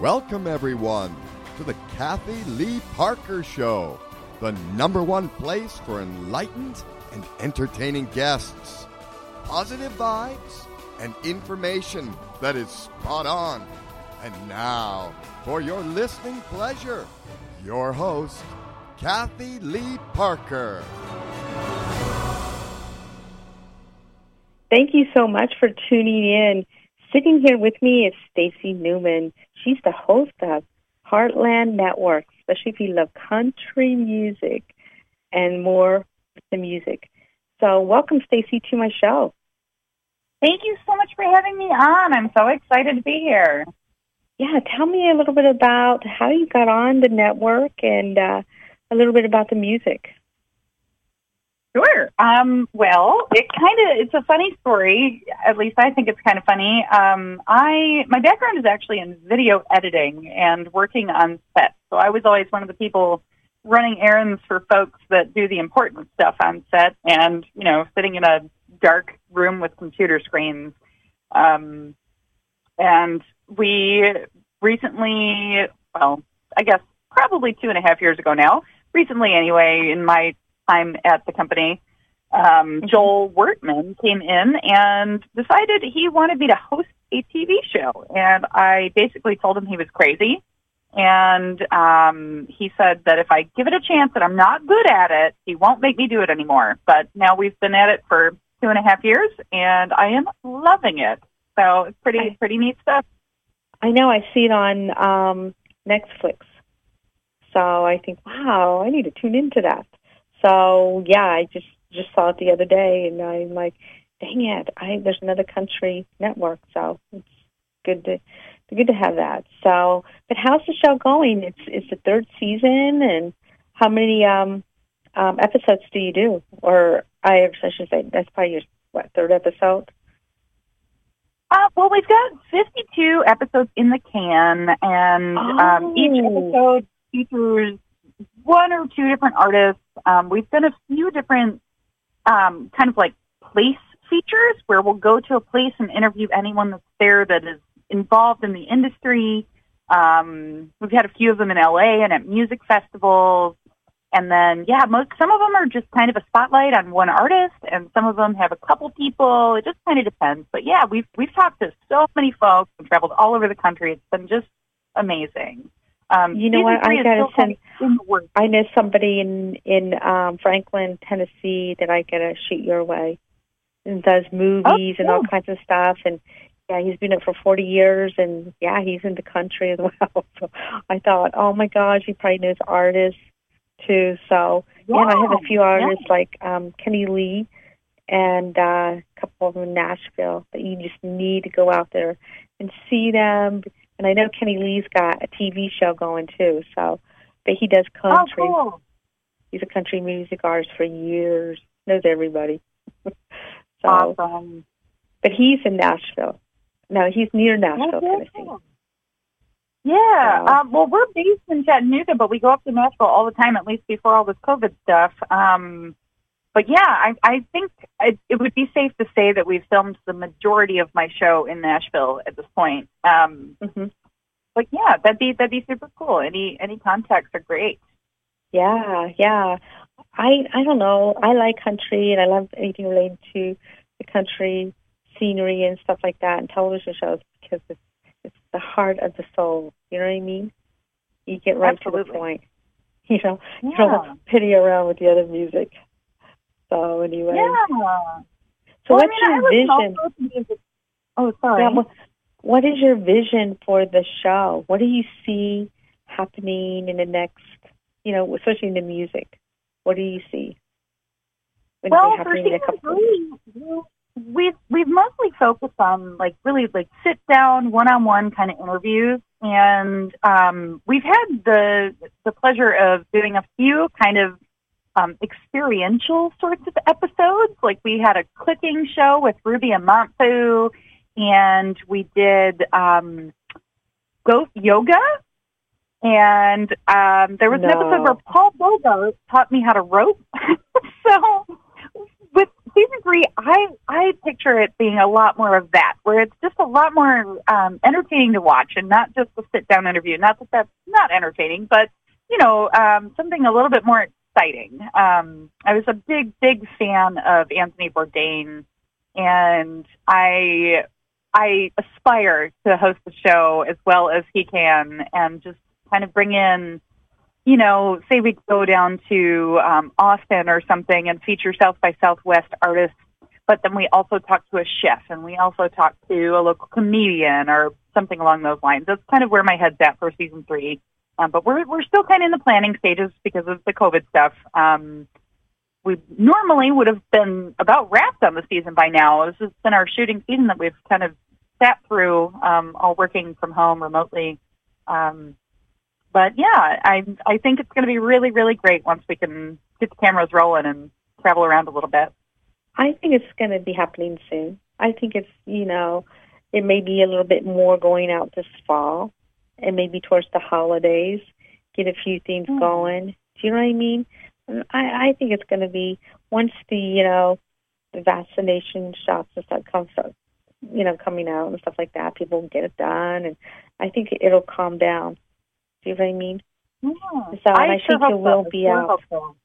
Welcome, everyone, to the Kathy Lee Parker Show, the number one place for enlightened and entertaining guests, positive vibes, and information that is spot on. And now, for your listening pleasure, your host, Kathy Lee Parker. Thank you so much for tuning in. Sitting here with me is Stacy Newman. She's the host of Heartland Network, especially if you love country music and more the music. So, welcome, Stacy, to my show. Thank you so much for having me on. I'm so excited to be here. Yeah, tell me a little bit about how you got on the network and uh, a little bit about the music. Sure. Um, well, it kind of it's a funny story. At least I think it's kind of funny. Um, I my background is actually in video editing and working on set. So I was always one of the people running errands for folks that do the important stuff on set, and you know, sitting in a dark room with computer screens. Um, and we recently, well, I guess probably two and a half years ago now, recently anyway, in my time at the company, um, mm-hmm. Joel Wertman came in and decided he wanted me to host a TV show. And I basically told him he was crazy. And um, he said that if I give it a chance and I'm not good at it, he won't make me do it anymore. But now we've been at it for two and a half years, and I am loving it. So it's pretty pretty neat stuff. I know. I see it on um, Netflix. So I think, wow, I need to tune into that. So yeah, I just just saw it the other day, and I'm like, dang it, I there's another country network, so it's good to good to have that. So, but how's the show going? It's it's the third season, and how many um, um, episodes do you do? Or I, I should say that's probably your what third episode. Uh, well, we've got 52 episodes in the can, and oh. um, each episode features one or two different artists. Um, we've done a few different um, kind of like place features where we'll go to a place and interview anyone that's there that is involved in the industry. Um, we've had a few of them in LA and at music festivals. And then, yeah, most some of them are just kind of a spotlight on one artist, and some of them have a couple people. It just kind of depends. But yeah, we've we've talked to so many folks and traveled all over the country. It's been just amazing. Um, you know what? I gotta send. I know somebody in in um, Franklin, Tennessee, that I gotta shoot your way, and does movies oh, and all kinds of stuff. And yeah, he's been it for forty years, and yeah, he's in the country as well. So I thought, oh my gosh, he probably knows artists too. So yeah, yeah I have a few artists yeah. like um, Kenny Lee and uh, a couple of them in Nashville that you just need to go out there and see them and I know Kenny Lee's got a TV show going too. So, but he does country. Oh, cool. He's a country music artist for years. Knows everybody. so, awesome. But he's in Nashville. No, he's near Nashville, Tennessee. Cool. Yeah. So, um, well, we're based in Chattanooga, but we go up to Nashville all the time, at least before all this COVID stuff. Um, but yeah, I, I think it, it would be safe to say that we've filmed the majority of my show in Nashville at this point. Um, mm-hmm. But yeah, that'd be that'd be super cool. Any any contacts are great. Yeah, yeah. I I don't know. I like country and I love anything related to the country scenery and stuff like that and television shows because it's it's the heart of the soul. You know what I mean? You get right Absolutely. to the point. You know, yeah. you don't pity around with the other music. So anyway. Yeah. So well, what's I mean, your vision? Oh, sorry. Yeah, well, what is your vision for the show? What do you see happening in the next, you know, especially in the music? What do you see? Well, for season three, we've we've mostly focused on like really like sit down one on one kind of interviews, and um, we've had the the pleasure of doing a few kind of um, experiential sorts of episodes. Like we had a cooking show with Ruby Amanfu, and we did um, goat yoga. And um, there was no. an episode where Paul Bogart taught me how to rope. so with season three, I I I picture it being a lot more of that, where it's just a lot more um, entertaining to watch, and not just a sit down interview. Not that that's not entertaining, but you know, um, something a little bit more exciting. Um, I was a big, big fan of Anthony Bourdain, and I I aspire to host the show as well as he can, and just kind of bring in you know, say we go down to um, Austin or something and feature South by Southwest artists, but then we also talk to a chef and we also talk to a local comedian or something along those lines. That's kind of where my head's at for season three. Um, but we're we're still kind of in the planning stages because of the COVID stuff. Um, we normally would have been about wrapped on the season by now. This has been our shooting season that we've kind of sat through, um, all working from home remotely. Um, but yeah, I I think it's going to be really really great once we can get the cameras rolling and travel around a little bit. I think it's going to be happening soon. I think it's you know it may be a little bit more going out this fall, and maybe towards the holidays, get a few things mm. going. Do you know what I mean? I I think it's going to be once the you know the vaccination shots and stuff come start you know coming out and stuff like that, people get it done, and I think it'll calm down do you know what I mean? Yeah. So I, I sure think it will so. be out. So.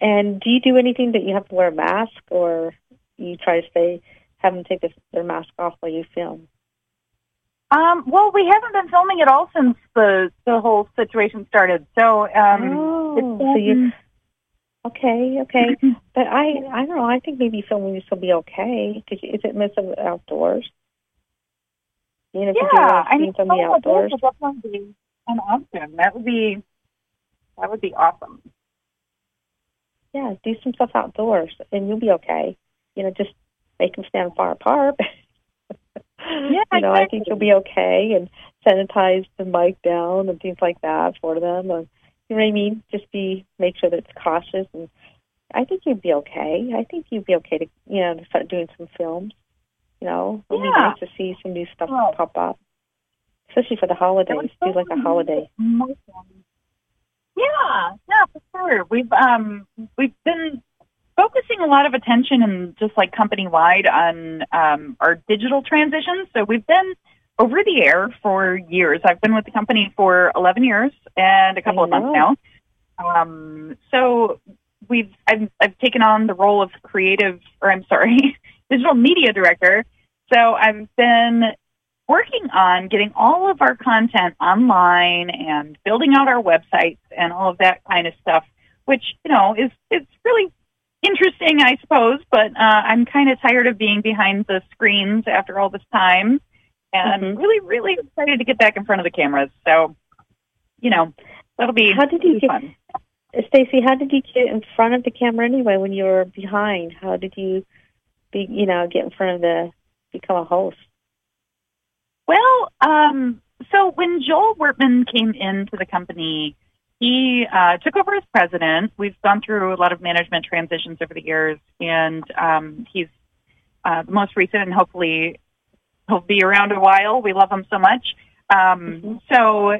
And do you do anything that you have to wear a mask, or you try to stay have them take this, their mask off while you film? Um, well, we haven't been filming at all since the the whole situation started. So, um, oh, so you okay, okay. but I I don't know. I think maybe filming this will be okay because is it most of outdoors? You know, yeah, I mean, from the outdoors. Definitely an option. That would be that would be awesome. Yeah, do some stuff outdoors, and you'll be okay. You know, just make them stand far apart. yeah, you know, exactly. I think you'll be okay, and sanitize the mic down and things like that for them. And, you know what I mean? Just be make sure that it's cautious, and I think you'd be okay. I think you'd be okay to you know to start doing some films. You know, it'll yeah. be nice to see some new stuff pop up especially for the holidays. Do like a holiday. Yeah, yeah, for sure. We've um we've been focusing a lot of attention and just like company wide on um, our digital transitions. So we've been over the air for years. I've been with the company for 11 years and a couple of months now. Um, so we've I've, I've taken on the role of creative, or I'm sorry, digital media director. So I've been working on getting all of our content online and building out our websites and all of that kind of stuff, which, you know, is, it's really interesting, I suppose, but uh, I'm kind of tired of being behind the screens after all this time and mm-hmm. really, really excited to get back in front of the cameras. So, you know, that'll be, how did you get, fun. Stacy, how did you get in front of the camera anyway when you were behind? How did you be, you know, get in front of the, become a host? Well, um, so when Joel Wertman came into the company, he uh, took over as president. We've gone through a lot of management transitions over the years, and um, he's uh, the most recent, and hopefully he'll be around a while. We love him so much. Um, mm-hmm. So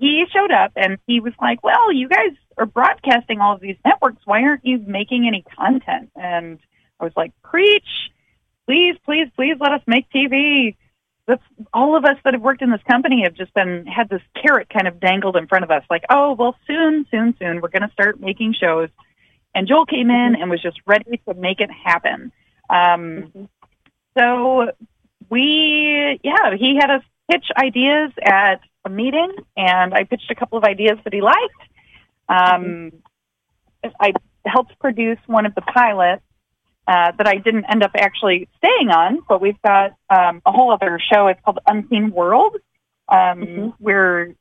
he showed up, and he was like, "Well, you guys are broadcasting all of these networks. Why aren't you making any content?" And I was like, "Preach! Please, please, please let us make TV." That's all of us that have worked in this company have just been had this carrot kind of dangled in front of us like oh well soon soon soon we're going to start making shows and joel came in and was just ready to make it happen um, mm-hmm. so we yeah he had us pitch ideas at a meeting and i pitched a couple of ideas that he liked um, mm-hmm. i helped produce one of the pilots uh, that I didn't end up actually staying on, but we've got um, a whole other show. It's called Unseen World, um, mm-hmm. where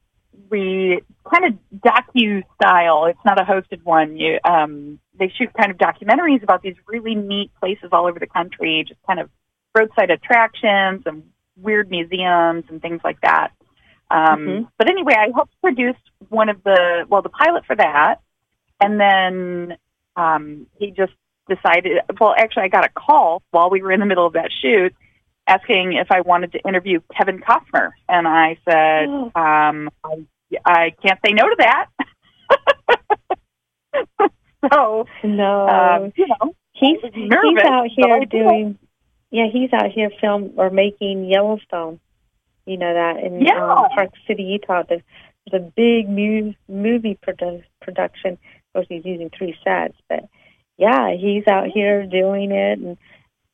we kind of docu style. It's not a hosted one. You, um, they shoot kind of documentaries about these really neat places all over the country, just kind of roadside attractions and weird museums and things like that. Um, mm-hmm. But anyway, I helped produce one of the well, the pilot for that, and then um, he just decided, well, actually, I got a call while we were in the middle of that shoot asking if I wanted to interview Kevin Costner. And I said, oh. um, I, I can't say no to that. so, no, um, you know, he's, he's out here doing, Yeah, he's out here film or making Yellowstone. You know that in Yeah. um, Park City, Utah. There's, there's a big mu- movie produ- production. Of course, he's using three sets, but yeah, he's out here doing it, and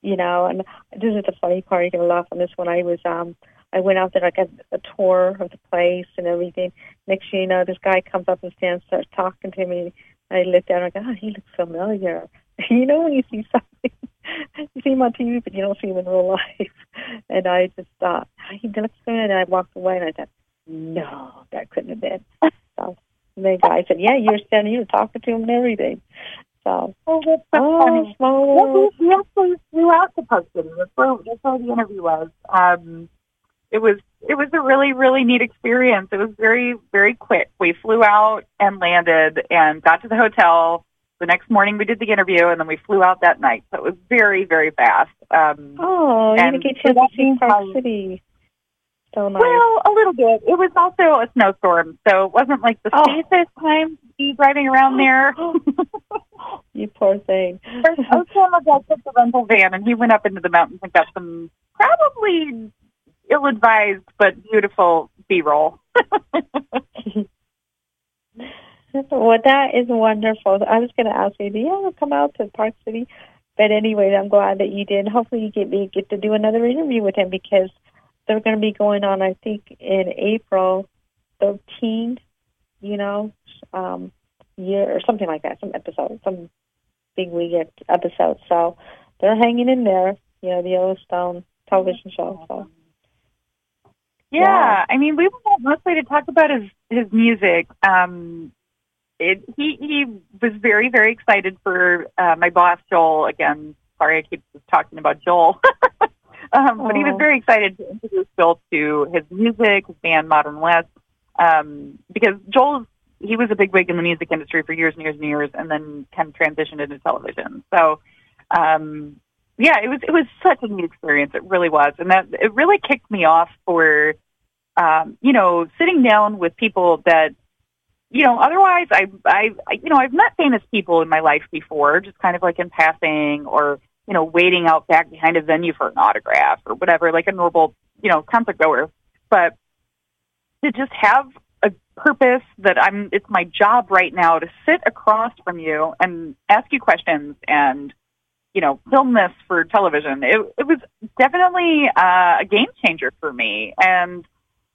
you know, and this is the funny part. You're gonna laugh on this one. I was um, I went out there, I got a tour of the place and everything. Next thing you know, this guy comes up and stands, starts talking to me. I look down, I go, oh, he looks familiar. you know when you see something, you see him on TV, but you don't see him in real life. And I just thought, "Ah, he looks familiar. And I walked away, and I thought, no, that couldn't have been. So the guy said, yeah, you were standing here talking to him and everything. So, Oh, that's so oh, funny. Well, we, we actually flew out to City. That's where, that's where the interview was. Um, it was it was a really really neat experience. It was very very quick. We flew out and landed and got to the hotel. The next morning we did the interview and then we flew out that night. So it was very very fast. Um, Oh, you and get a so chance to see Park City. So nice. Well, a little bit. It was also a snowstorm, so it wasn't like the Oh. safest time to be driving around there. you poor thing. First, I was telling my dad took the rental van, and he went up into the mountains and got some probably ill-advised but beautiful B-roll. well, that is wonderful. I was going to ask you, do you ever come out to Park City? But anyway, I'm glad that you did. Hopefully, you get me get to do another interview with him because they're going to be going on. I think in April 13. You know, um, year or something like that. Some episode, some big weekend episode. So they're hanging in there. You know, the Yellowstone television show. So Yeah, Yeah. I mean, we out mostly to talk about his his music. Um, it, he he was very very excited for uh, my boss Joel. Again, sorry I keep talking about Joel. um, but he was very excited to introduce Joel to his music, his band Modern West, um, because Joel's he was a big wig in the music industry for years and years and years, and then kind of transitioned into television. So. Um, yeah, it was it was such a neat experience. It really was, and that it really kicked me off for, um, you know, sitting down with people that, you know, otherwise I I I- you know I've met famous people in my life before, just kind of like in passing or you know waiting out back behind a venue for an autograph or whatever, like a normal you know concert goer, but to just have a purpose that I'm it's my job right now to sit across from you and ask you questions and you know, film this for television. It, it was definitely uh, a game changer for me. And,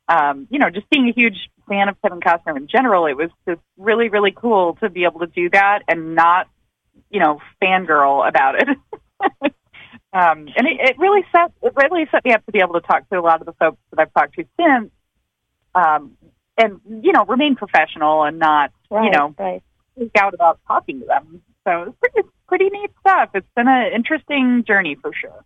um, you know, just being a huge fan of Kevin Costner in general, it was just really, really cool to be able to do that and not, you know, fangirl about it. um, and it, it really set it really set me up to be able to talk to a lot of the folks that I've talked to since, um, and you know, remain professional and not, right, you know, right. freak out about talking to them. So it's pretty, pretty neat stuff. It's been an interesting journey for sure.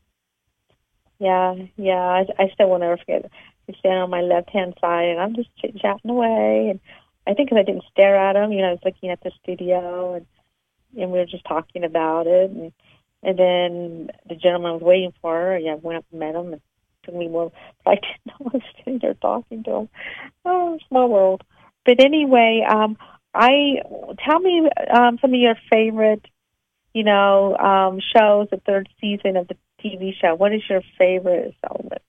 Yeah, yeah. I, I still will never forget. He's standing on my left hand side, and I'm just chit chatting away. And I think 'cause I didn't stare at him, you know, I was looking at the studio, and and we were just talking about it. And and then the gentleman was waiting for her. Yeah, I went up and met him, and took me more. I didn't know I was sitting there talking to him. Oh, small world. But anyway, um, I tell me um, some of your favorite, you know, um, shows. The third season of the TV show. What is your favorite element?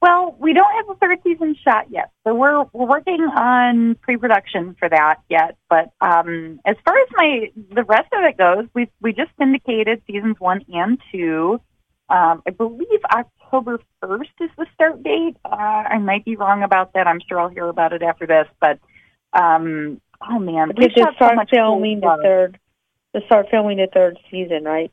Well, we don't have a third season shot yet, so we're we're working on pre-production for that yet. But um, as far as my the rest of it goes, we we just syndicated seasons one and two. Um, I believe October first is the start date. Uh, I might be wrong about that. I'm sure I'll hear about it after this. But um, oh man, we Did shot so start much filming the third? They start filming the third season, right?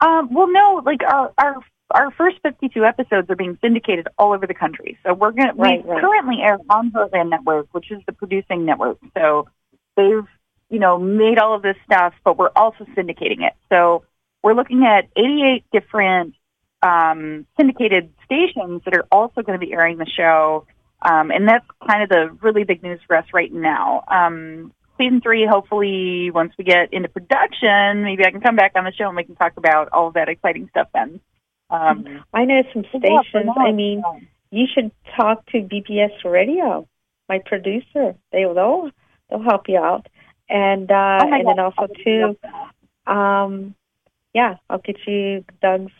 Um, well, no, like our our our first 52 episodes are being syndicated all over the country. So we're gonna Right, we right. currently air on Heartland Network, which is the producing network. So they've you know made all of this stuff, but we're also syndicating it. So we're looking at 88 different um, syndicated stations that are also going to be airing the show. Um, and that's kind of the really big news for us right now. Um, season three, hopefully, once we get into production, maybe I can come back on the show and we can talk about all of that exciting stuff then. Um, I know some stations. I mean, you should talk to BBS Radio, my producer. They they'll they'll help you out, and uh, oh and then also too, um, yeah, I'll get you Doug's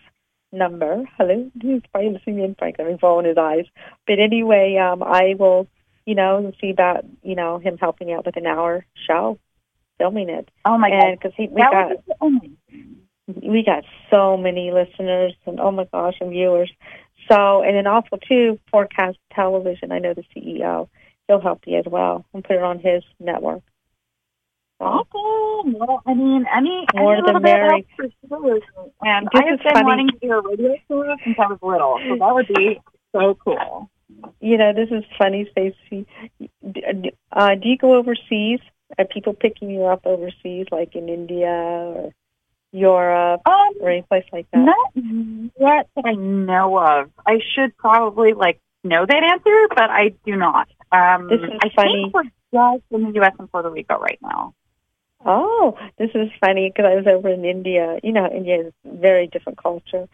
number. Hello, he's probably listening in, probably roll in his eyes. But anyway, um, I will, you know, see about you know him helping you out with an hour show, filming it. Oh my god! Because we got we got so many listeners and oh my gosh, and viewers. So, and then also too, Forecast Television. I know the CEO. He'll help you as well and put it on his network. Awesome. Well, I mean, any, More any little bit helps for sure. And This I have been funny. wanting to do a radio show since I was little, so that would be so cool. You know, this is funny, Stacy. Uh, do you go overseas? Are people picking you up overseas, like in India or Europe Um, or any place like that? not yet that I know of. I should probably like know that answer, but I do not. Um, This is I funny. think we're just in the U.S. and Puerto Rico right now. Oh, this is funny because I was over in India. You know, India is a very different culture.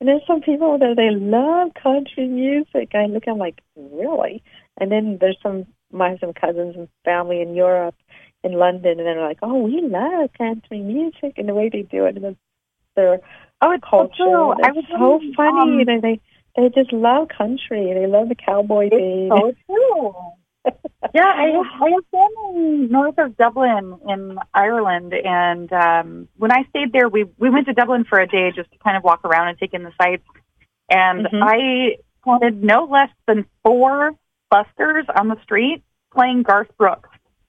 And there's some people there, they love country music. I look, I'm like, really? And then there's some, my some cousins and family in Europe, in London, and they're like, oh, we love country music and the way they do it and the, their Oh, it's culture. so I was so funny. um, they, they, they just love country. They love the cowboy thing. so true. yeah, I have, I have family north of Dublin in Ireland, and um, when I stayed there, we we went to Dublin for a day just to kind of walk around and take in the sights. And Mhm. I counted no less than four busters on the street playing Garth Brooks.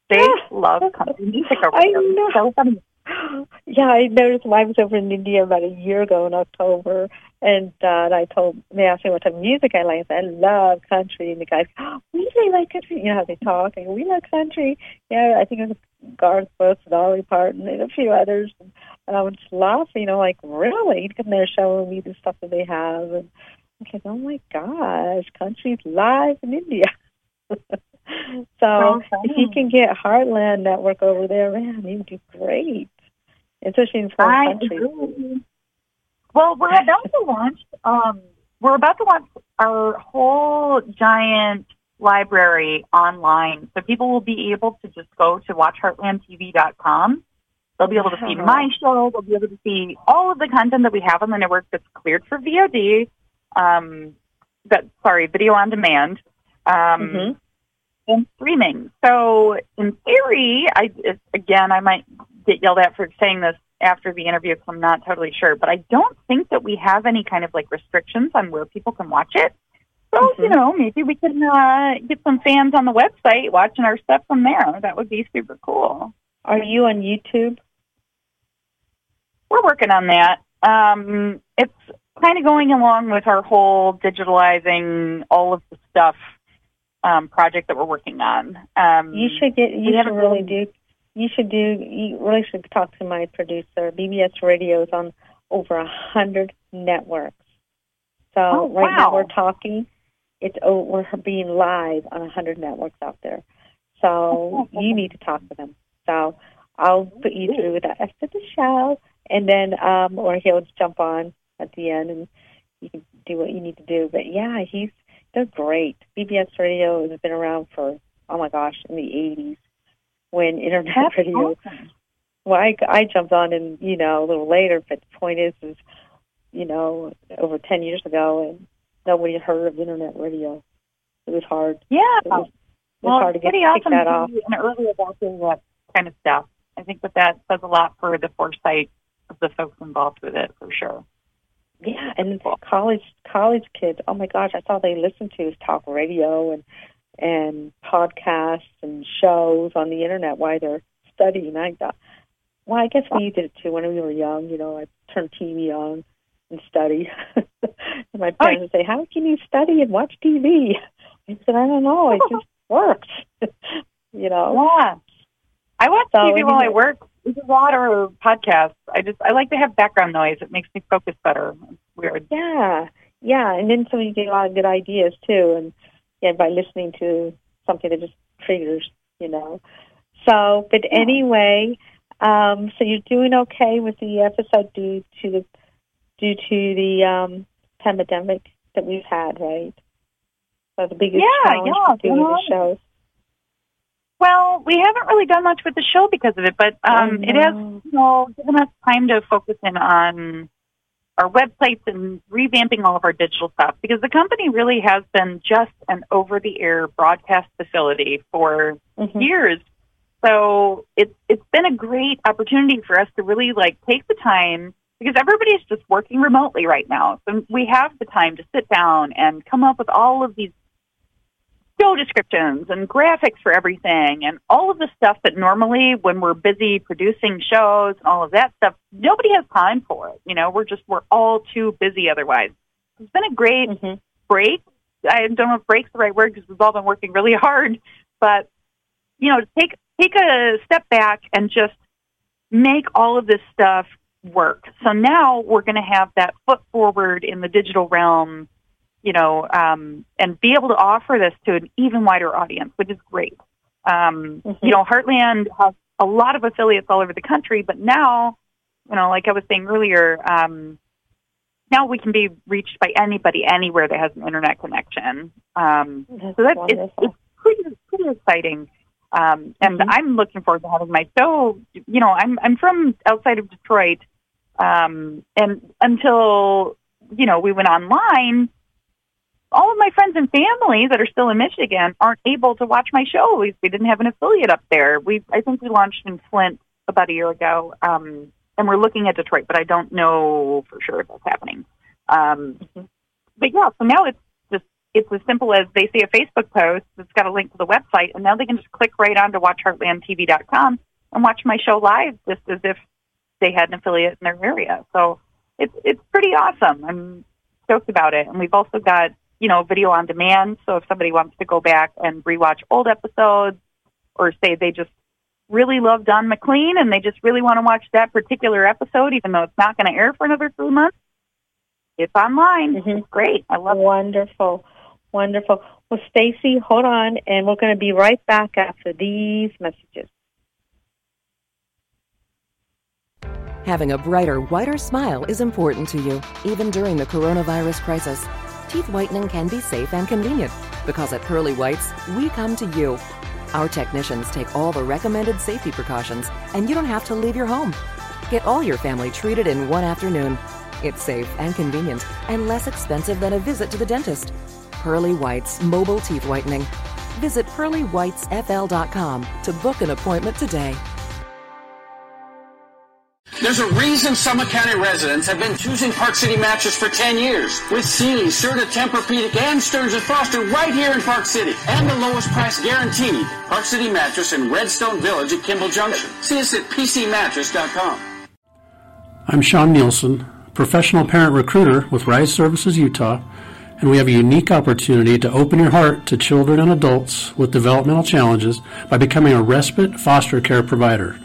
They love country music over I there. Know. So funny. Yeah, I noticed when I was over in India about a year ago in October, and uh, and I told they asked me what type of music I like. I said I love country, and the guys, oh, we really like country. You know how they talk. I go, we like country. Yeah, I think it was Garth Brooks, Dolly Parton, and a few others. And I was just laughing, you know, like really, because they're showing me the stuff that they have, and I said, oh my gosh, country's live in India. so if you can get Heartland Network over there, man, you'd do great especially in foreign I countries. agree. Well, we're about to launch. Um, we're about to launch our whole giant library online, so people will be able to just go to watchheartlandtv.com. They'll be able to see my show. They'll be able to see all of the content that we have on the network that's cleared for VOD. Um, that sorry, video on demand. Um, Mhm. And streaming. So in theory, I again I might get yelled at for saying this after the interview because I'm not totally sure, but I don't think that we have any kind of like restrictions on where people can watch it. So Mhm. you know maybe we can uh, get some fans on the website watching our stuff from there. That would be super cool. Are you on YouTube? We're working on that. Um, it's kind of going along with our whole digitalizing all of the stuff um, project that we're working on. Um, You should get. You should really do. You should do. You really should talk to my producer. BBS Radio is on over a hundred networks. So Oh, right now we're talking. It's oh, we're being live on a hundred networks out there. So you need to talk to them. So I'll put you through with that after the show, and then um, or he'll jump on at the end, and you can do what you need to do. But yeah, he's they're great. BBS Radio has been around for oh my gosh in the '80s when internet That's radio. awesome. Well, I I jumped on and you know a little later, but the point is, is you know over ten years ago, and nobody had heard of internet radio. It was hard. Yeah. It was, it was well, hard to get pretty awesome that off. an early adopter of that kind of stuff. I think that that says a lot for the foresight of the folks involved with it, for sure. Yeah, and college college kids. Oh my gosh, I saw they listen to talk radio and and podcasts and shows on the internet while they're studying. I thought, well, I guess we did it too when we were young. You know, I turned TV on and study. and my parents would say, "How can you study and watch TV?" I said, "I don't know. It just works." you know. Yeah. I watch So, TV while I work. A lot of podcasts. I just I like to have background noise. It makes me focus better. It's weird. Yeah, yeah, and then so you get a lot of good ideas too, and yeah, by listening to something that just triggers, you know. So, but anyway, um, so you're doing okay with the episode due to the due to the um, pandemic that we've had, right? So the biggest Yeah, challenge yeah, with doing the shows. Well, we haven't really done much with the show because of it, but um, it has you know given us time to focus in on our websites and revamping all of our digital stuff because the company really has been just an over-the-air broadcast facility for mm-hmm. years. So it's it's been a great opportunity for us to really like take the time because everybody's just working remotely right now. So we have the time to sit down and come up with all of these show descriptions and graphics for everything and all of the stuff that normally when we're busy producing shows and all of that stuff, nobody has time for it. You know, we're just, we're all too busy otherwise. It's been a great mm-hmm. break. I don't know if break's the right word because we've all been working really hard, but you know, take, take a step back and just make all of this stuff work. So now we're going to have that foot forward in the digital realm, you know, um, and be able to offer this to an even wider audience, which is great. Um, mm-hmm. You know, Heartland has a lot of affiliates all over the country, but now, you know, like I was saying earlier, um, now we can be reached by anybody anywhere that has an internet connection. Um, so that's it's, it's pretty pretty exciting. Um, and mm-hmm. I'm looking forward to having my show. You know, I'm I'm from outside of Detroit, um, and until you know we went online, all of my friends and family that are still in Michigan aren't able to watch my show. We, we didn't have an affiliate up there. We I think we launched in Flint about a year ago, um, and we're looking at Detroit, but I don't know for sure if that's happening. Um. But yeah, so now it's just it's as simple as they see a Facebook post that's got a link to the website, and now they can just click right on to watchheartlandtv.com and watch my show live, just as if they had an affiliate in their area. So it's it's pretty awesome. I'm stoked about it, and we've also got you know video on demand. So if somebody wants to go back and rewatch old episodes, or say they just really love Don McLean and they just really want to watch that particular episode, even though it's not going to air for another three months, it's online. Mm-hmm. It's great. I love Wonderful. It. Wonderful. Well, Stacy, hold on, and we're going to be right back after these messages. Having a brighter, whiter smile is important to you, even during the coronavirus crisis. Teeth whitening can be safe and convenient because at Pearly Whites, we come to you. Our technicians take all the recommended safety precautions, and you don't have to leave your home. Get all your family treated in one afternoon. It's safe and convenient and less expensive than a visit to the dentist. Pearly Whites Mobile Teeth Whitening. Visit pearlywhitesfl.com to book an appointment today. There's a reason Summit County residents have been choosing Park City Mattress for 10 years. With Sealy, Serta, Tempur-Pedic, and Stearns & Foster right here in Park City. And the lowest price guaranteed. Park City Mattress in Redstone Village at Kimball Junction. See us at pcmattress.com. I'm Sean Nielsen, professional parent recruiter with Rise Services Utah and we have a unique opportunity to open your heart to children and adults with developmental challenges by becoming a respite foster care provider.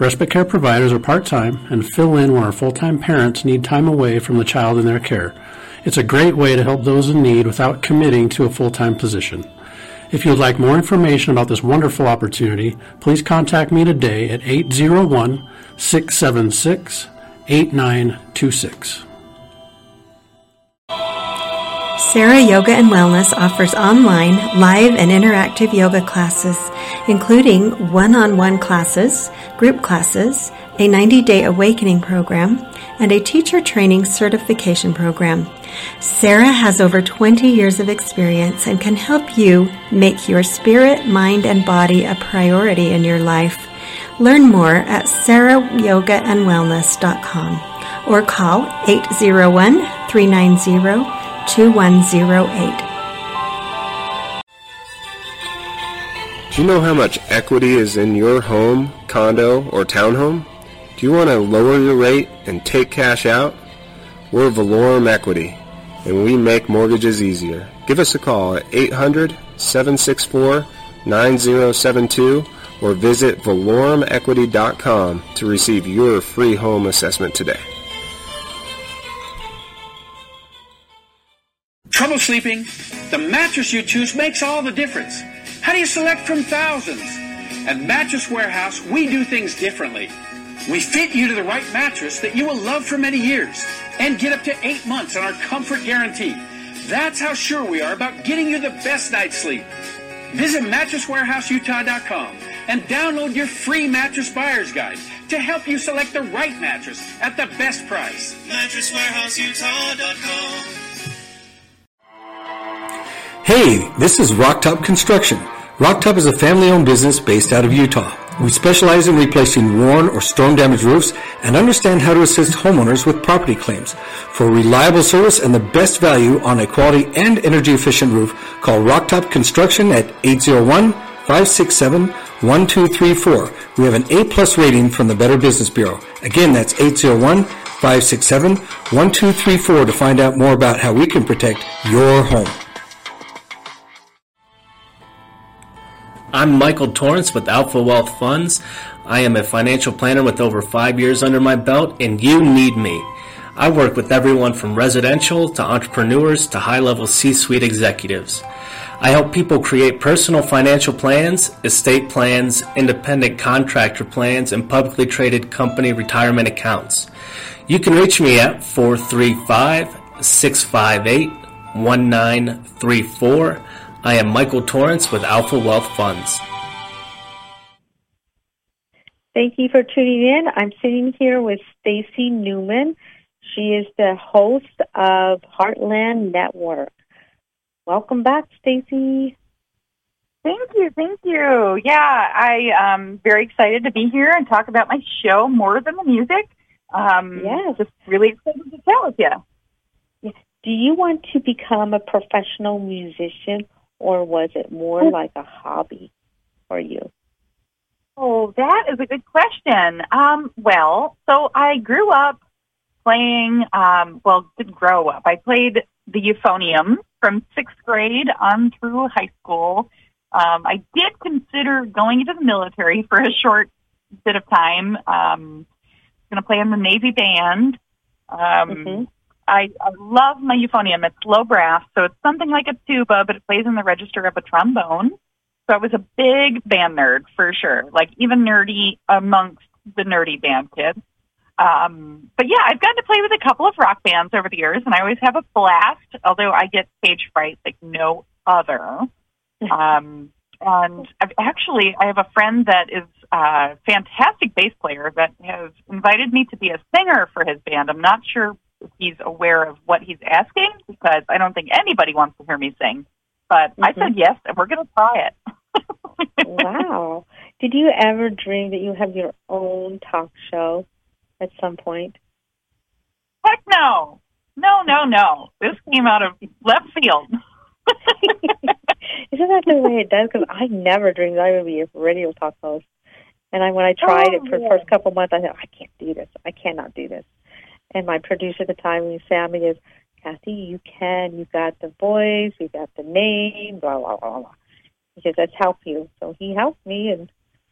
Respite care providers are part time and fill in when our full time parents need time away from the child in their care. It's a great way to help those in need without committing to a full time position. If you would like more information about this wonderful opportunity, please contact me today at 801 676 8926. Sarah Yoga and Wellness offers online, live, and interactive yoga classes, including one on one classes, group classes, a 90 day awakening program, and a teacher training certification program. Sarah has over 20 years of experience and can help you make your spirit, mind, and body a priority in your life. Learn more at sarahyogaandwellness.com or call 801 390 2108. Do you know how much equity is in your home, condo, or townhome? Do you want to lower your rate and take cash out? We're Valorum Equity, and we make mortgages easier. Give us a call at 800-764-9072 or visit valorumequity.com to receive your free home assessment today. Trouble sleeping? The mattress you choose makes all the difference. How do you select from thousands? At Mattress Warehouse, we do things differently. We fit you to the right mattress that you will love for many years and get up to eight months on our comfort guarantee. That's how sure we are about getting you the best night's sleep. Visit MattressWarehouseUtah.com and download your free mattress buyer's guide to help you select the right mattress at the best price. MattressWarehouseUtah.com. Hey, this is Rocktop Construction. Rocktop is a family-owned business based out of Utah. We specialize in replacing worn or storm-damaged roofs and understand how to assist homeowners with property claims. For reliable service and the best value on a quality and energy-efficient roof, call Rocktop Construction at 801-567-1234. We have an A-plus rating from the Better Business Bureau. Again, that's 801-567-1234 to find out more about how we can protect your home. I'm Michael Torrance with Alpha Wealth Funds. I am a financial planner with over five years under my belt, and you need me. I work with everyone from residential to entrepreneurs to high level C suite executives. I help people create personal financial plans, estate plans, independent contractor plans, and publicly traded company retirement accounts. You can reach me at 435 658 1934. I am Michael Torrance with Alpha Wealth Funds. Thank you for tuning in. I'm sitting here with Stacy Newman. She is the host of Heartland Network. Welcome back, Stacy. Thank you, thank you. Yeah, I am very excited to be here and talk about my show more than the music. Um, yeah, just really excited to chat with you. Do you want to become a professional musician, or was it more like a hobby for you? Oh, that is a good question. Um, well, so I grew up playing, um, well, didn't grow up. I played the euphonium from sixth grade on through high school. Um, I did consider going into the military for a short bit of time. Um, going to play in the Navy band. Um, Mm-hmm. I, I love my euphonium. It's low brass, so it's something like a tuba, but it plays in the register of a trombone. So I was a big band nerd for sure, like even nerdy amongst the nerdy band kids. Um, but yeah, I've gotten to play with a couple of rock bands over the years, and I always have a blast. Although I get stage fright like no other. Um, and I've actually, I have a friend that is a fantastic bass player that has invited me to be a singer for his band. I'm not sure he's aware of what he's asking because I don't think anybody wants to hear me sing. But I mm-hmm. said yes, and we're going to try it. wow. Did you ever dream that you have your own talk show at some point? Heck no. No, no, no. This came out of left field. Isn't that the way it does? Because I never dreamed I would be a radio talk host. And I, when I tried Oh, it for the oh, first couple months, I thought, I can't do this. I cannot do this. And my producer at the time, Sammy, is, Kathy, you can. You've got the voice. You've got the name. Blah blah blah blah. He says, "Let's help you." So he helped me, and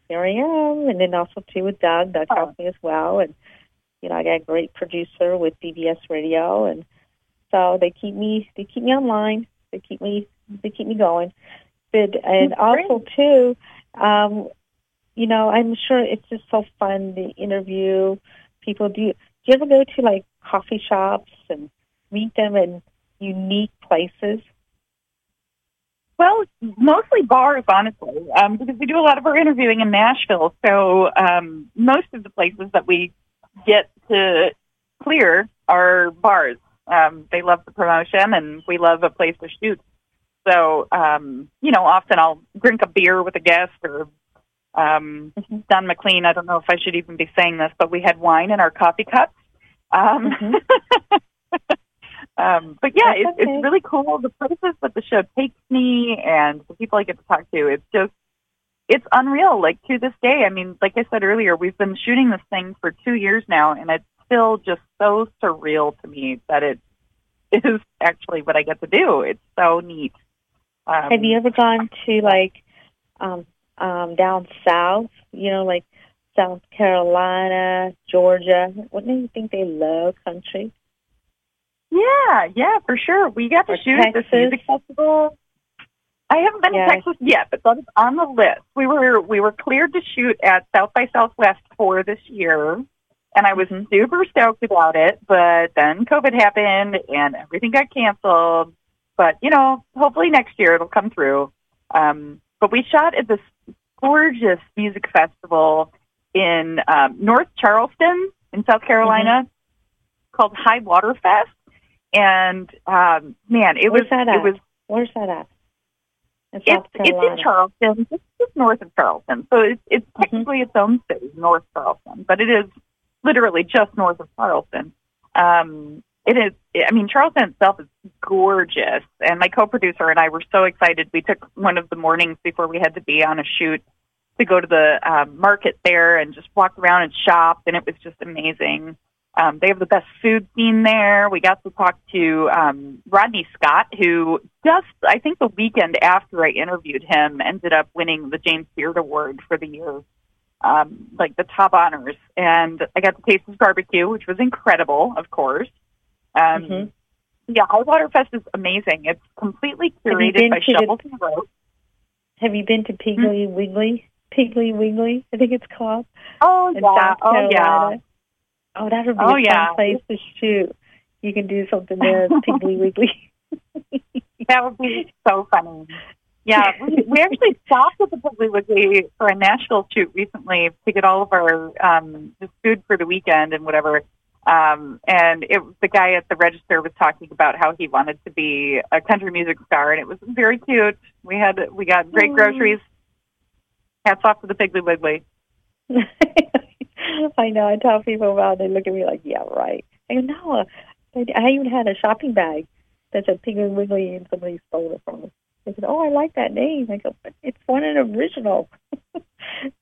here I am. And then also too with Doug. Doug helped me as well. And you know, I got a great producer with BBS Radio, and so they keep me they keep me online. They keep me they keep me going. But and That's also too, um, you know, I'm sure it's just so fun to interview people. Do you, do you ever go to like coffee shops and meet them in unique places? Well, mostly bars, honestly, um, because we do a lot of our interviewing in Nashville. So um, most of the places that we get to clear are bars. Um, they love the promotion, and we love a place to shoot. So, um, you know, often I'll drink a beer with a guest or um, Don McLean. I don't know if I should even be saying this, but we had wine in our coffee cups. Um, um, but yeah, it's, it's really cool. The places that the show takes me and the people I get to talk to, it's just, it's unreal. Like to this day, I mean, like I said earlier, we've been shooting this thing for two years now, and it's still just so surreal to me that it is actually what I get to do. It's so neat. Um, Have you ever gone to like um, um, down south? You know, like South Carolina, Georgia. Wouldn't you think they love country? Yeah, yeah, for sure. We got to Or shoot at this music festival. I haven't been Yeah. to Texas yet, but that is on the list. We were we were cleared to shoot at South by Southwest for this year, and I was super stoked about it. But then COVID happened, and everything got canceled. But you know, hopefully next year it'll come through. Um, but we shot at this gorgeous music festival in um, North Charleston in South Carolina mm-hmm. called High Water Fest. And um, man, it Where's was that it at? was Where's that at? In it's it's in Charleston, just, just north of Charleston. So it's it's technically its own city, North Charleston, but it is literally just north of Charleston. Um, it is. I mean, Charleston itself is gorgeous, and my co-producer and I were so excited. We took one of the mornings before we had to be on a shoot to go to the um, market there and just walk around and shop, and it was just amazing. Um, they have the best food scene there. We got to talk to um, Rodney Scott, who just, I think the weekend after I interviewed him, ended up winning the James Beard Award for the year, um, like the top honors. And I got to taste his barbecue, which was incredible, of course. Um, Mhm. Yeah, High Water Fest is amazing. It's completely curated by to the- and Rope. Have you been to Piggly Hmm? Wiggly? Piggly Wiggly, I think it's called. Oh, in yeah. South Oh, yeah. Oh, that would be Oh, a yeah. fun place to shoot. You can do something there, Piggly Wiggly. That would be so funny. Yeah, we, we actually stopped at the Piggly Wiggly for a Nashville shoot recently to get all of our um, food for the weekend and whatever. Um, and it the guy at the register was talking about how he wanted to be a country music star, and it was very cute. We had we got great groceries. Hats off to the Piggly Wiggly. I know. I tell people about it. They look at me like, yeah, right. I go, no. I, I even had a shopping bag that said Piggly Wiggly, and somebody stole it from me. They said, oh, I like that name. I go, but it's one an original. but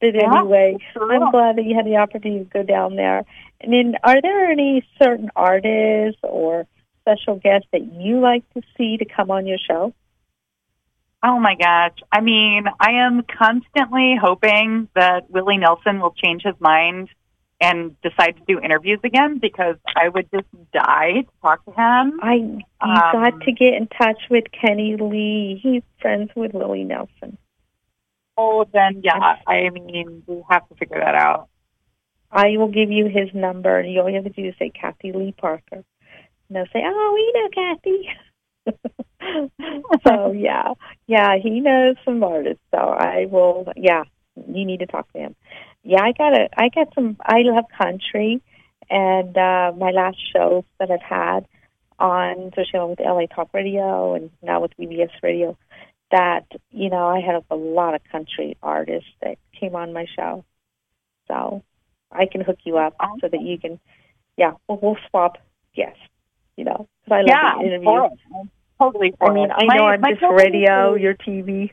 Yeah, anyway, sure. I'm glad that you had the opportunity to go down there. And then, are there any certain artists or special guests that you like to see to come on your show? Oh my gosh. I mean, I am constantly hoping that Willie Nelson will change his mind and decide to do interviews again because I would just die to talk to him. I you Um, got to get in touch with Kenny Lee. He's friends with Willie Nelson. Oh, then yeah, I mean, we have to figure that out. I will give you his number, and you all you have to do is say Kathy Lee Parker, and they'll say, "Oh, we know Kathy." so yeah, yeah, he knows some artists. So I will. Yeah, you need to talk to him. Yeah, I got a. I got some. I love country, and uh, my last shows that I've had on, especially with LA Talk Radio and now with BBS Radio, that you know I had a lot of country artists that came on my show. So I can hook you up so that you can, yeah, we'll, we'll swap guests. You know, because I love yeah, interviews. Totally I mean, it. I My- know I'm my just radio, you're TV.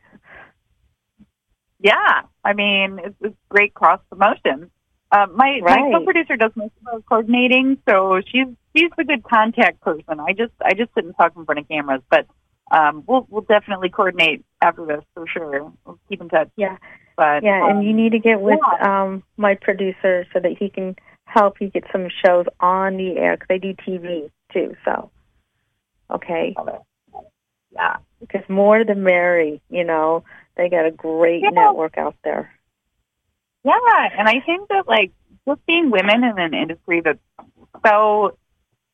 Yeah, I mean, it's, it's great cross promotion. Uh, my my co-producer does most of our coordinating, so she's she's the good contact person. I just I just sit and talk in front of cameras, but um, we'll we'll definitely coordinate after this for sure. We'll keep in touch. Yeah, but yeah, um, and you need to get with um my producer so that he can help you get some shows on the air because they do TV too. So, okay, yeah, because more the merry. You know, they got a great Yeah. network out there. Yeah, and I think that like just being women in an industry that's so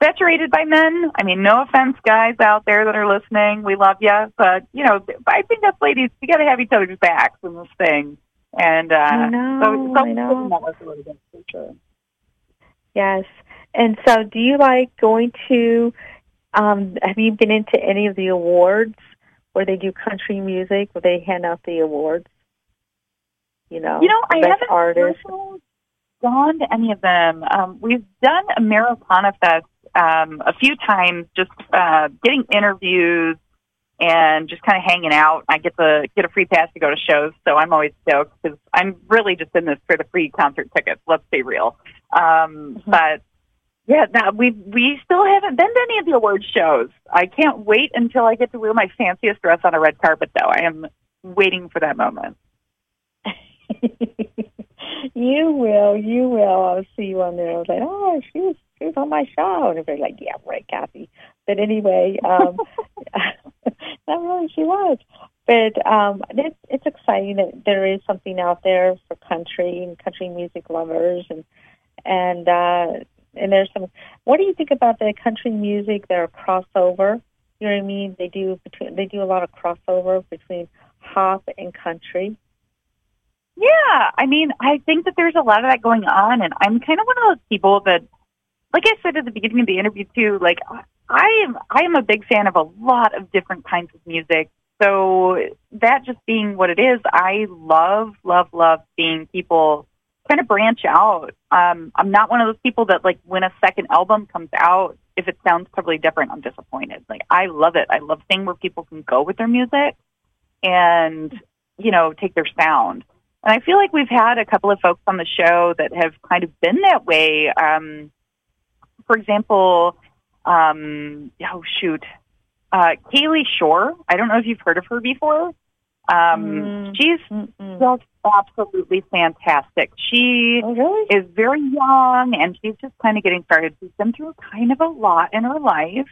saturated by men. I mean, no offense, guys out there that are listening, we love you, but you know, I think us ladies, we got to have each other's backs in this thing. And uh, I know, so, so I know. that was really good for sure. Yes. And so, do you like going to? Um, have you been into any of the awards where they do country music, where they hand out the awards? You know, You know, the I best haven't artist. gone to any of them. Um, we've done Americana Fest um, a few times, just uh, getting interviews and just kind of hanging out. I get the get a free pass to go to shows, so I'm always stoked because I'm really just in this for the free concert tickets. Let's be real. Um, But yeah, now we we still haven't been to any of the award shows. I can't wait until I get to wear my fanciest dress on a red carpet, though. I am waiting for that moment. you will, you will. I'll see you on there. I was like, oh, she was, she was on my show, and everybody's like, yeah, right, Kathy. But anyway, um, not really, she was. But um, it's it's exciting that there is something out there for country and country music lovers, and and uh, and there's some. What do you think about the country music Their crossover? You know what I mean? They do between they do a lot of crossover between pop and country. Yeah, I mean, I think that there's a lot of that going on, and I'm kind of one of those people that, like I said at the beginning of the interview too, like I am, I am a big fan of a lot of different kinds of music. So that just being what it is, I love, love, love seeing people kind of branch out. Um, I'm not one of those people that like when a second album comes out, if it sounds totally different, I'm disappointed. Like I love it. I love seeing where people can go with their music and, you know, take their sound. And I feel like we've had a couple of folks on the show that have kind of been that way. Um, for example, um, oh shoot, uh, Kalie Shorr. I don't know if you've heard of her before. Um, mm. She's Mm-mm. just absolutely fantastic. She oh, really? is very young and she's just kind of getting started. She's been through kind of a lot in her life,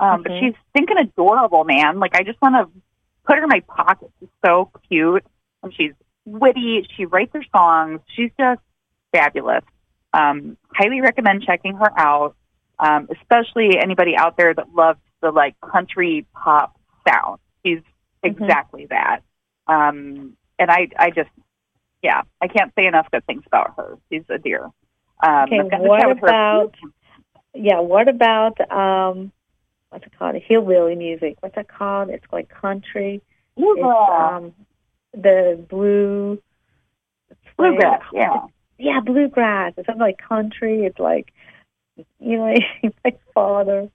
um, mm-hmm. but she's thinking adorable, man. Like I just want to put her in my pocket. She's so cute and she's witty. She writes her songs. She's just fabulous. Um, highly recommend checking her out, um, especially anybody out there that loves the like country pop sound. Mm-hmm. exactly mm-hmm. that. Um, and I, I just, yeah, I can't say enough good things about her. She's a dear. Um, okay, what about? Yeah, what about um, what's it called? Hillbilly music. What's it called? It's like country. Yeah. Um, the blue bluegrass. Yeah, yeah, bluegrass. It's something like country. It's like you know, my father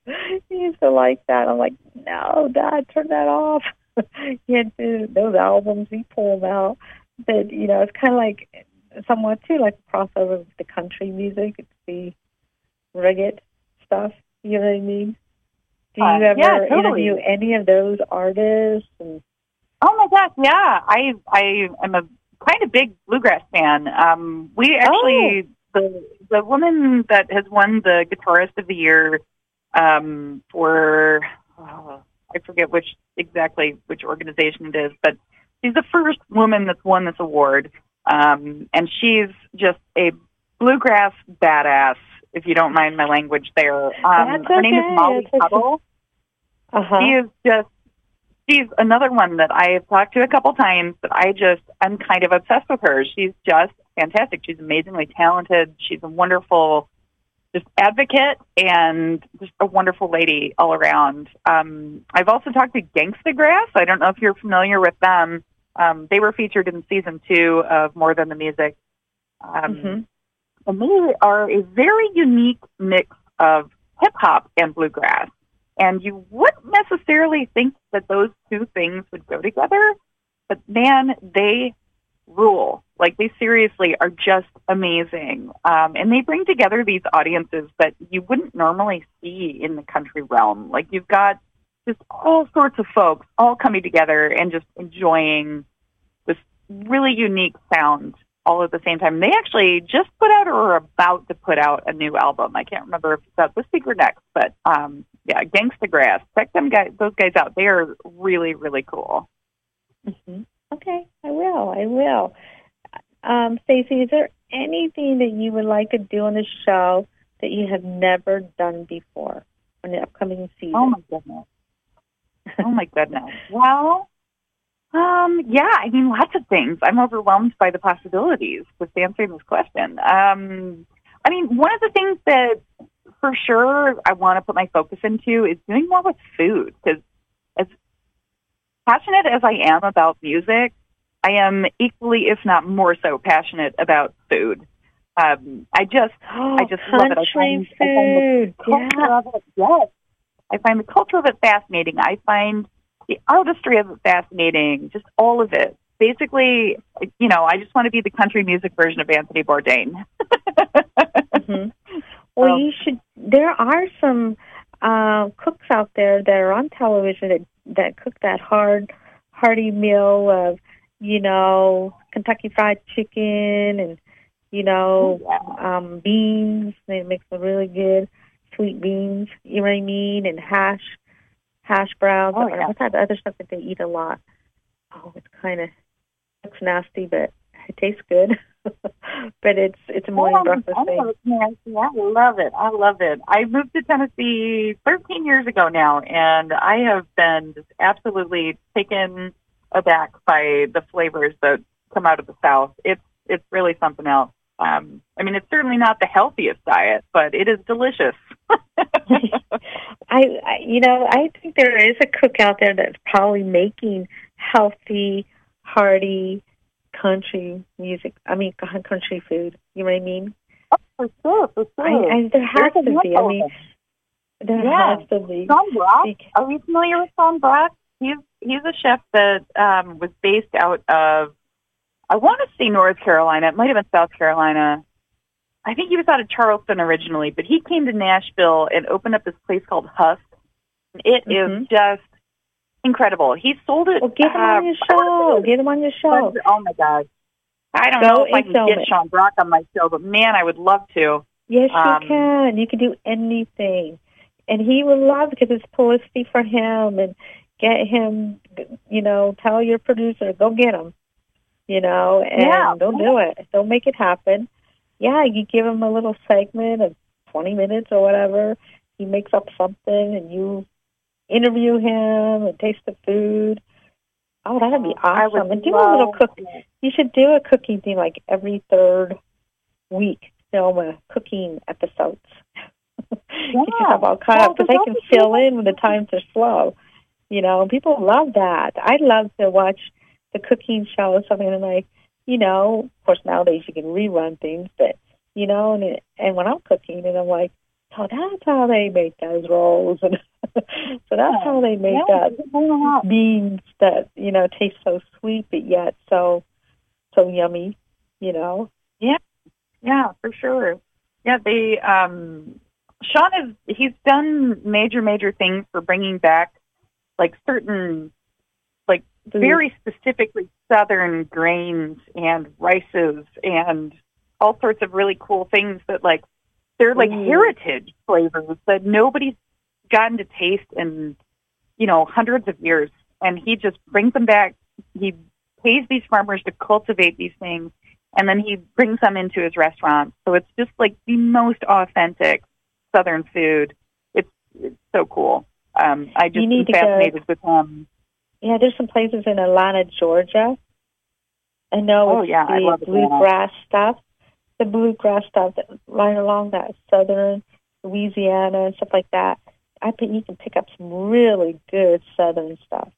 he used to like that. I'm like, no, Dad, turn that off. he had those albums. He pulled out. But you know, it's kind of like somewhat too like a crossover with the country music. It's the reggae stuff. You know what I mean? Do you uh, ever yeah, totally. interview any of those artists? And Oh my gosh, yeah. I I am a kind of big bluegrass fan. Um, we actually oh. the the woman that has won the guitarist of the year um, for oh, I forget which exactly which organization it is, but she's the first woman that's won this award, um, and she's just a bluegrass badass. If you don't mind my language, there. Um, her name is Molly Tuttle. Uh-huh. She is just she's another one that I have talked to a couple times, but I just I'm kind of obsessed with her. She's just fantastic. She's amazingly talented. She's a wonderful just advocate and just a wonderful lady all around. Um, I've also talked to Gangsta Grass. I don't know if you're familiar with them. Um, they were featured in season two of More Than the Music. Um, mm-hmm. And they are a very unique mix of hip hop and bluegrass. And you wouldn't necessarily think that those two things would go together, but man, they rule. Like they seriously are just amazing. Um, and they bring together these audiences that you wouldn't normally see in the country realm. Like you've got just all sorts of folks all coming together and just enjoying this really unique sound all at the same time. They actually just put out or are about to put out a new album. I can't remember if it's out this week or next, but um, yeah, Gangsta Grass. Check them guys, those guys out. They are really, really cool. Mm-hmm. Okay, I will. I will. Um, Stacy, is there anything that you would like to do on the show that you have never done before on the upcoming season? Oh my goodness. oh my goodness. Well, um, yeah, I mean, lots of things. I'm overwhelmed by the possibilities with answering this question. Um, I mean, one of the things that for sure I want to put my focus into is doing more with food because passionate as I am about music, I am equally, if not more so, passionate about food. Um, I just, oh, I just love it. I find, food. I find the culture yeah. of it, yes. I find the culture of it fascinating. I find the artistry of it fascinating, just all of it. Basically, you know, I just want to be the country music version of Anthony Bourdain. mm-hmm. Well, um, you should. There are some uh, cooks out there that are on television that that cook that hard, hearty meal of, you know, Kentucky Fried Chicken and you know, yeah. um, beans. They make some really good sweet beans. You know what I mean? And hash hash browns. Oh, yeah. What's that other stuff that they eat a lot? Oh, it's kind of looks nasty, but it tastes good. but it's it's a morning oh, breakfast I thing. I love it. I love it. I moved to Tennessee 13 years ago now, and I have been just absolutely taken aback by the flavors that come out of the South. It's it's really something else. Um, I mean, it's certainly not the healthiest diet, but it is delicious. I, I, you know, I think there is a cook out there that's probably making healthy, hearty country music. I mean, country food. You know what I mean? Oh, for sure, for sure. I, I, there has There's to be. I mean, there yeah. has to be. Sean Brock. Are you familiar with Sean Brock? He's he's a chef that um, was based out of I want to say North Carolina. It might have been South Carolina. I think he was out of Charleston originally, but he came to Nashville and opened up this place called Husk. It mm-hmm. is just incredible. He sold it. Well, get him uh, on your show. Get him on your show. Oh my God. I don't Go know if I can get it. Sean Brock on my show, but man, I would love to. Yes, um, you can. You can do anything, and he would love because it's publicity for him. And get him. You know, tell your producer, go get him you know, and yeah. they'll do it. Don't make it happen. Yeah, you give him a little segment of 20 minutes or whatever. He makes up something and you interview him and taste the food. Oh, that'd be awesome. And do a little cook. You should do a cooking thing like every third week. Film a cooking episodes. Yeah. Get yourself all caught well, up because they can fill in when the times are slow. You know, people love that. I love to watch the cooking show or something, and like, you know, of course nowadays you can rerun things, but you know, and it, and when I'm cooking, and I'm like, oh, that's how they make those rolls, and so that's how they make yeah, that beans that you know taste so sweet but yet so so yummy, you know. Yeah, yeah, for sure. Yeah, they um Sean is he's done major major things for bringing back like certain like very specifically southern grains and rices and all sorts of really cool things that like they're like mm. heritage flavors that nobody's gotten to taste in you know hundreds of years. And he just brings them back. He pays these farmers to cultivate these things and then he brings them into his restaurant. So it's just like the most authentic southern food. It's it's so cool. Um i just am fascinated with him. Yeah, there's some places in Atlanta, Georgia. I know oh, yeah, the bluegrass stuff, the bluegrass stuff that right along that southern Louisiana and stuff like that. I think you can pick up some really good southern stuff.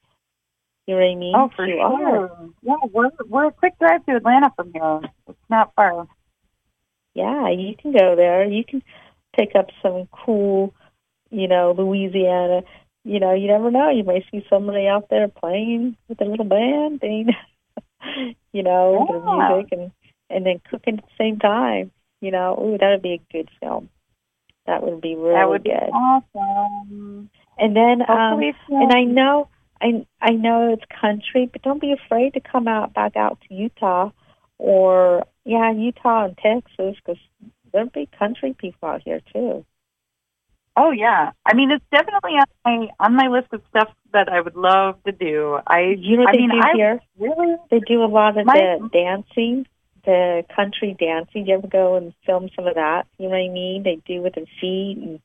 You know what I mean? Oh, for you sure. Are. Yeah, we're we're a quick drive to Atlanta from here. It's not far. Yeah, you can go there. You can pick up some cool, you know, Louisiana you know, you never know. You may see somebody out there playing with a little band, and, you know, yeah. the music and and then cooking at the same time. You know, ooh, that would be a good film. That would be really that would good. Be awesome. And then, um, and I know, I I know it's country, but don't be afraid to come out back out to Utah, or yeah, Utah and Texas, because there'll be country people out here too. Oh yeah, I mean it's definitely on my on my list of stuff that I would love to do. I you know what I they mean, do I here? Really, they do a lot of my, the dancing, the country dancing. You ever go and film some of that? You know what I mean? They do with their feet and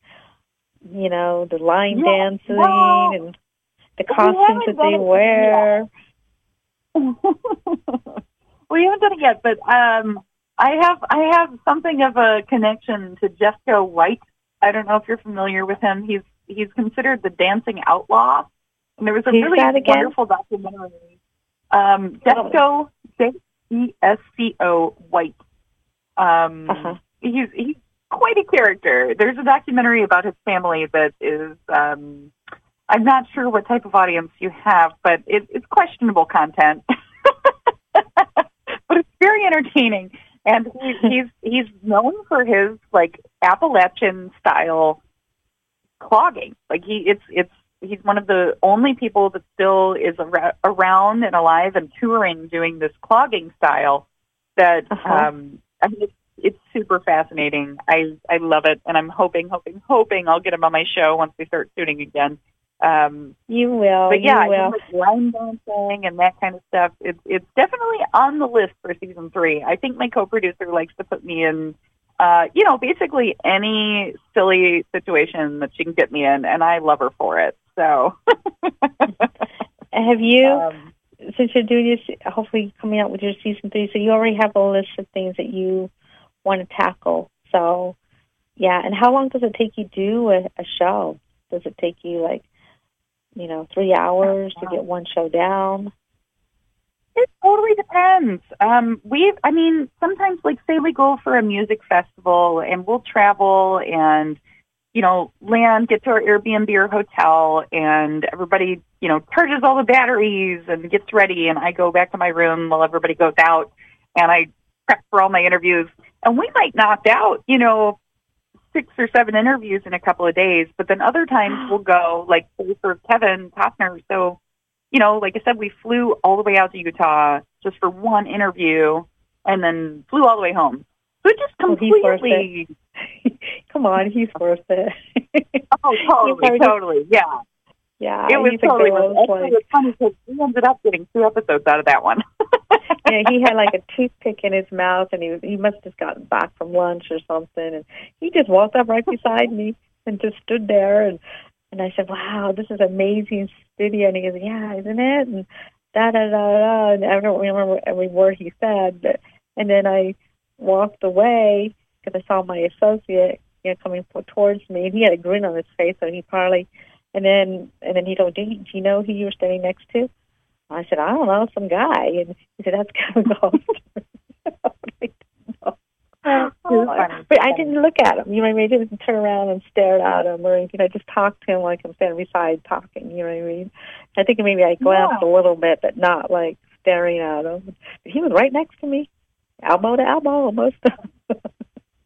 you know the line yeah, dancing well, and the costumes that they wear. we haven't done it yet, but um, I have I have something of a connection to Jesco White I don't know if you're familiar with him. He's he's considered the dancing outlaw. And there was a Who's really wonderful documentary. Um, Jesco J E S C O White. Um, uh-huh. He's he's quite a character. There's a documentary about his family that is. Um, I'm not sure what type of audience you have, but it, it's questionable content. but it's very entertaining and he, he's he's known for his like Appalachian style clogging. Like he, it's it's he's one of the only people that still is ar- around and alive and touring doing this clogging style. That uh-huh. um, I mean, it's, it's super fascinating. I I love it, and I'm hoping, hoping, hoping I'll get him on my show once we start shooting again. Um, you will. But yeah, you will. like line dancing and that kind of stuff. It's it's definitely on the list for season three. I think my co-producer likes to put me in, uh, you know, basically any silly situation that she can get me in, and I love her for it. So, have you? Um, since you're doing this, hopefully coming out with your season three, so you already have a list of things that you want to tackle. So, yeah. And how long does it take you to do a, a show? Does it take you like, you know, three hours to get one show down? It totally depends. Um, we, I mean, sometimes, like, say we go for a music festival and we'll travel and, you know, land, get to our Airbnb or hotel, and everybody, you know, charges all the batteries and gets ready, and I go back to my room while everybody goes out, and I prep for all my interviews, and we might knock out, you know, six or seven interviews in a couple of days, but then other times we'll go, like, for Kevin Costner, so you know, like I said, we flew all the way out to Utah just for one interview and then flew all the way home. So it just completely. Come on, he's worth it. oh, totally, totally, yeah. Yeah, it was totally worth it. Like, it was funny because we ended up getting two episodes out of that one. yeah, he had like a toothpick in his mouth, and he was he must have gotten back from lunch or something, and he just walked up right beside me and just stood there, and and I said, "Wow, this is amazing studio." And he goes, "Yeah, isn't it?" And da da da da. And I don't remember every word he said, but and then I walked away because I saw my associate, you know, coming towards me, and he had a grin on his face, so he probably. And then and then he told, "Do you, do you know who you were standing next to?" I said, "I don't know, some guy." And he said, "That's Kevin Costner." Oh, but I didn't look at him. You know what I mean? I didn't turn around and stare at him or anything. I just talked to him like I'm standing beside talking. You know what I mean? I think maybe I glanced yeah. a little bit, but not like staring at him. But he was right next to me, elbow to elbow, almost.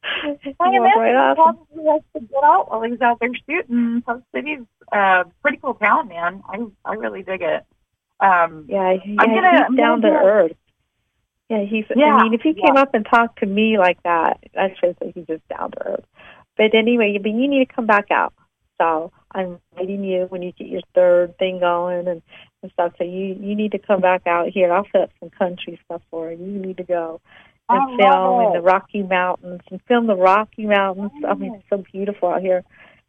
I imagine right probably has to get out while he's out there shooting. Park City's uh, pretty cool town, man. I I really dig it. Um, yeah, yeah, I'm gonna, he's down to earth. Yeah, he's. Yeah, I mean, if he came yeah. up and talked to me like that, I should say he's just down to earth. But anyway, but you need to come back out. So I'm waiting you when you get your third thing going and, and stuff. So you you need to come back out here. I'll set up some country stuff for you. You need to go and I film in the Rocky Mountains and film the Rocky Mountains. I mean, it's so beautiful out here.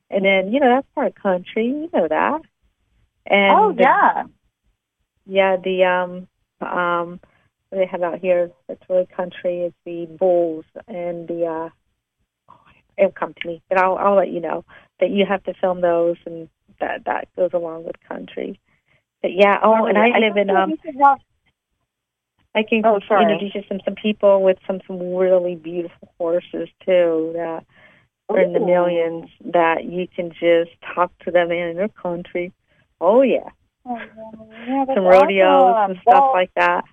And then you know that's part of country. You know that. And oh yeah. The, yeah, the um um they have out here that's really country is the bulls and the uh it'll come to me but i'll i'll let you know that you have to film those and that that goes along with country but yeah oh and i, I live in um I can oh, introduce you to some, some people with some some really beautiful horses too that are in the millions that you can just talk to them in their country. Oh yeah. Oh, yeah some rodeos awesome. and stuff well, like that.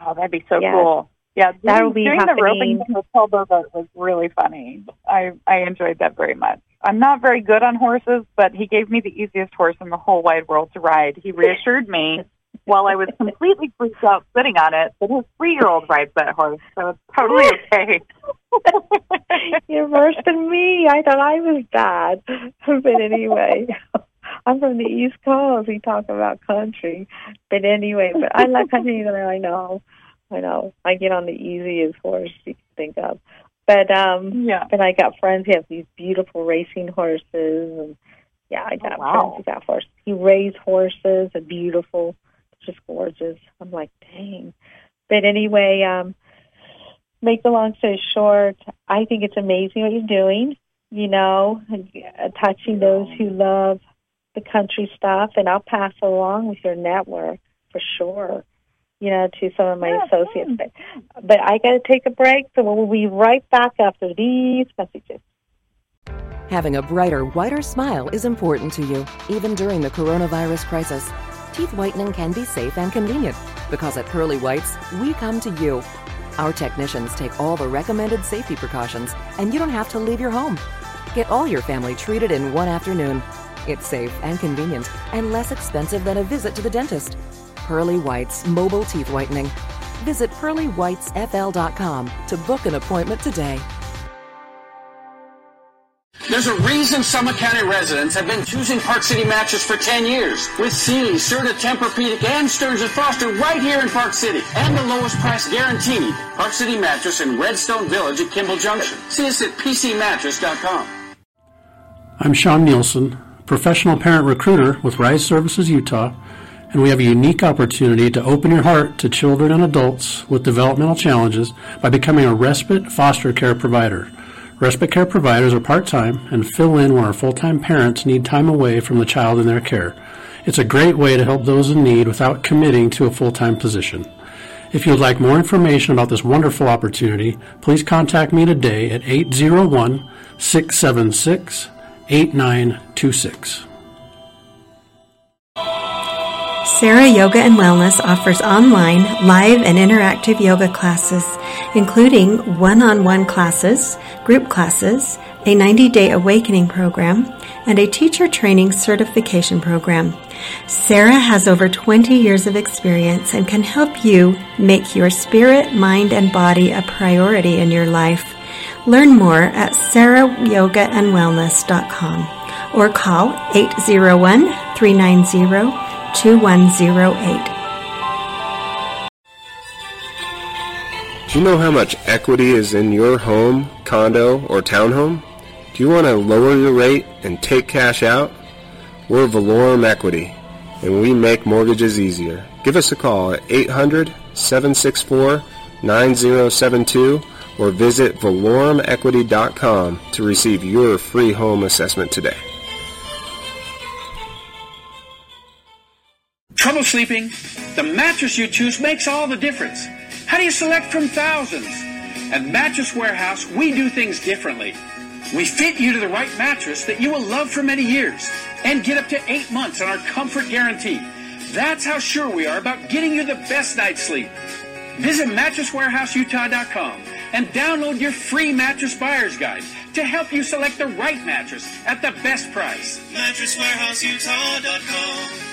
Oh, that'd be so yeah. cool. Yeah, that'll be doing happening. the roping Paul Bogart was really funny. I I enjoyed that very much. I'm not very good on horses, but he gave me the easiest horse in the whole wide world to ride. He reassured me while I was completely freaked out sitting on it but his three year old rides that horse, so it's totally okay. You're worse than me. I thought I was bad. But anyway. I'm from the East Coast. We talk about country, but anyway, but I like country. I know, I know. I get on the easiest horse you can think of, but um, yeah. But I got friends who have these beautiful racing horses, and yeah, I got oh, wow. friends who got horses. He raised horses, and beautiful, just gorgeous. I'm like, dang. But anyway, um, make the long story short, I think it's amazing what you're doing. You know, touching those who love the country stuff, and I'll pass along with your network for sure. You know, to some of my yeah, associates. But, but I got to take a break, so we'll be right back after these messages. Having a brighter, whiter smile is important to you, even during the coronavirus crisis. Teeth whitening can be safe and convenient because at Pearly Whites, we come to you. Our technicians take all the recommended safety precautions, and you don't have to leave your home. Get all your family treated in one afternoon. It's safe and convenient and less expensive than a visit to the dentist. Pearly White's Mobile Teeth Whitening. Visit pearlywhitesfl.com to book an appointment today. There's a reason Summit County residents have been choosing Park City Mattress for 10 years. With Sealy, Serta, Tempur-Pedic, and Stearns & Foster right here in Park City. And the lowest price guaranteed. Park City Mattress in Redstone Village at Kimball Junction. See us at pcmattress.com. I'm Sean Nielsen professional parent recruiter with Rise Services Utah, and we have a unique opportunity to open your heart to children and adults with developmental challenges by becoming a respite foster care provider. Respite care providers are part time and fill in when our full time parents need time away from the child in their care. It's a great way to help those in need without committing to a full time position. If you would like more information about this wonderful opportunity, please contact me today at 801 676 8926. Sarah Yoga and Wellness offers online, live, and interactive yoga classes, including one on one classes, group classes, a 90 day awakening program, and a teacher training certification program. Sarah has over 20 years of experience and can help you make your spirit, mind, and body a priority in your life. Learn more at sarahyogaandwellness.com or call 801 390 2108. Do you know how much equity is in your home, condo, or townhome? Do you want to lower your rate and take cash out? We're Valorum Equity, and we make mortgages easier. Give us a call at 800-764-9072 or visit valorumequity.com to receive your free home assessment today. Trouble sleeping? The mattress you choose makes all the difference. How do you select from thousands? At Mattress Warehouse, we do things differently. We fit you to the right mattress that you will love for many years and get up to eight months on our comfort guarantee. That's how sure we are about getting you the best night's sleep. Visit MattressWarehouseUtah.com and download your free mattress buyer's guide to help you select the right mattress at the best price. MattressWarehouseUtah.com.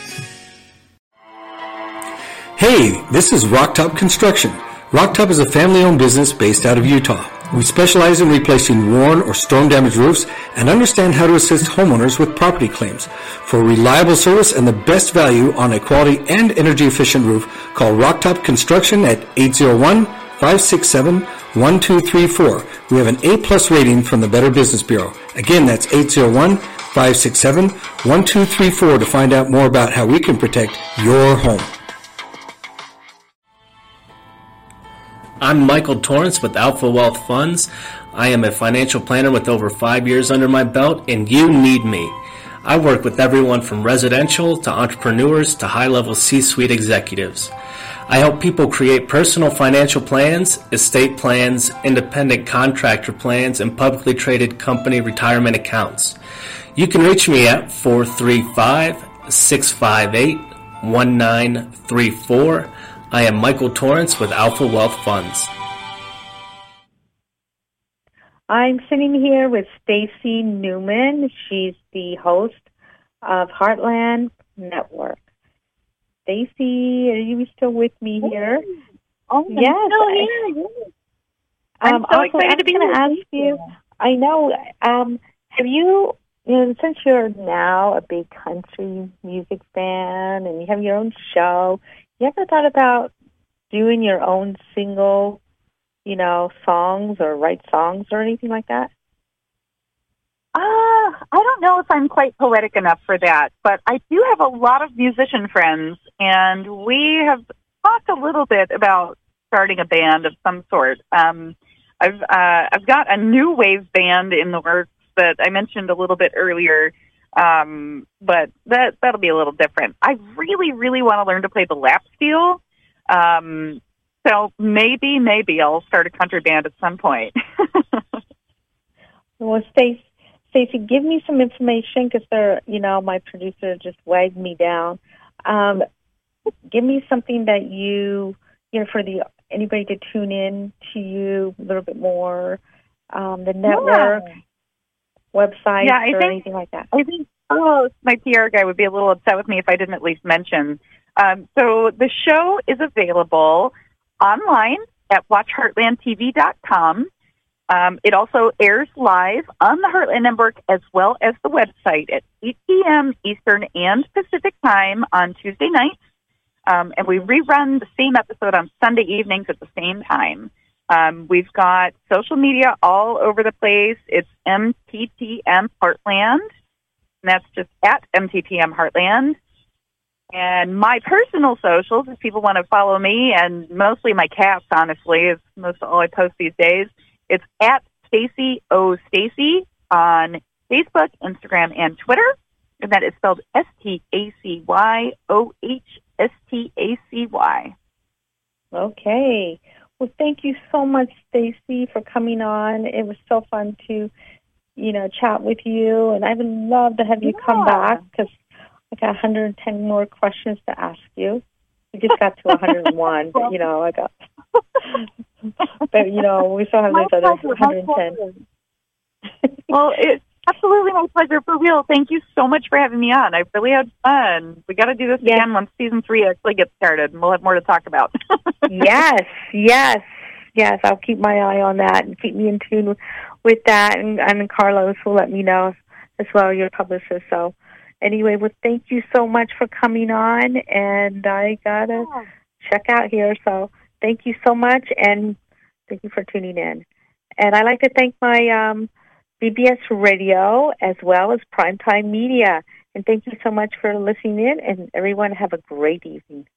Hey, this is Rocktop Construction. Rocktop is a family-owned business based out of Utah. We specialize in replacing worn or storm-damaged roofs and understand how to assist homeowners with property claims. For reliable service and the best value on a quality and energy-efficient roof, call Rocktop Construction at 801-567-1234. We have an A-plus rating from the Better Business Bureau. Again, that's 801-567-1234 to find out more about how we can protect your home. I'm Michael Torrance with Alpha Wealth Funds. I am a financial planner with over five years under my belt, and you need me. I work with everyone from residential to entrepreneurs to high level C suite executives. I help people create personal financial plans, estate plans, independent contractor plans, and publicly traded company retirement accounts. You can reach me at 435 658 1934. I am Michael Torrance with Alpha Wealth Funds. I'm sitting here with Stacy Newman. She's the host of Heartland Network. Stacy, are you still with me here? Oh, yes. I'm still here. I'm Um, so also, excited I'm to be going to here. ask you. I know. Um, have you, you know, since you're now a big country music fan and you have your own show, you ever thought about doing your own single, you know, songs or write songs or anything like that? Uh, I don't know if I'm quite poetic enough for that, but I do have a lot of musician friends, and we have talked a little bit about starting a band of some sort. Um, I've uh, I've got a new wave band in the works that I mentioned a little bit earlier, um, but that that'll be a little different. I really, really want to learn to play the lap steel. Um, so maybe, maybe I'll start a country band at some point. Well, Stacy, Stacy, give me some information because they're, you know, my producer just wagged me down. Um, give me something that you, you know, for the anybody to tune in to you a little bit more, um, the network, website, Yeah, I or think- anything like that. I think oh, my PR guy would be a little upset with me if I didn't at least mention. Um, so the show is available online at watchheartlandtv.com. Um, it also airs live on the Heartland Network as well as the website at 8 p.m. Eastern and Pacific time on Tuesday nights. Um, and we rerun the same episode on Sunday evenings at the same time. Um, we've got social media all over the place. It's MTTM Heartland. And that's just at MTTM Heartland. And my personal socials, if people want to follow me, and mostly my cats, honestly, is most all I post these days. It's at Stacy O Stacy on Facebook, Instagram, and Twitter. And that is spelled S T A C Y O H S T A C Y. Okay. Well, thank you so much, Stacy, for coming on. It was so fun to, you know, chat with you, and I would love to have you yeah. come back because I got 110 more questions to ask you. We just got to 101, but you know, I got. but you know, we still have those other 110. well, it's absolutely my pleasure for real. Thank you so much for having me on. I really had fun. We got to do this yes. again once season three actually gets started, and we'll have more to talk about. yes, yes, yes. I'll keep my eye on that and keep me in tune with that. And, and Carlos will let me know as well, your publicist. So anyway, well, thank you so much for coming on, and I gotta yeah. check out here. So thank you so much, and thank you for tuning in. And I'd like to thank my um, BBS Radio as well as Primetime Media. And thank you so much for listening in, and everyone have a great evening.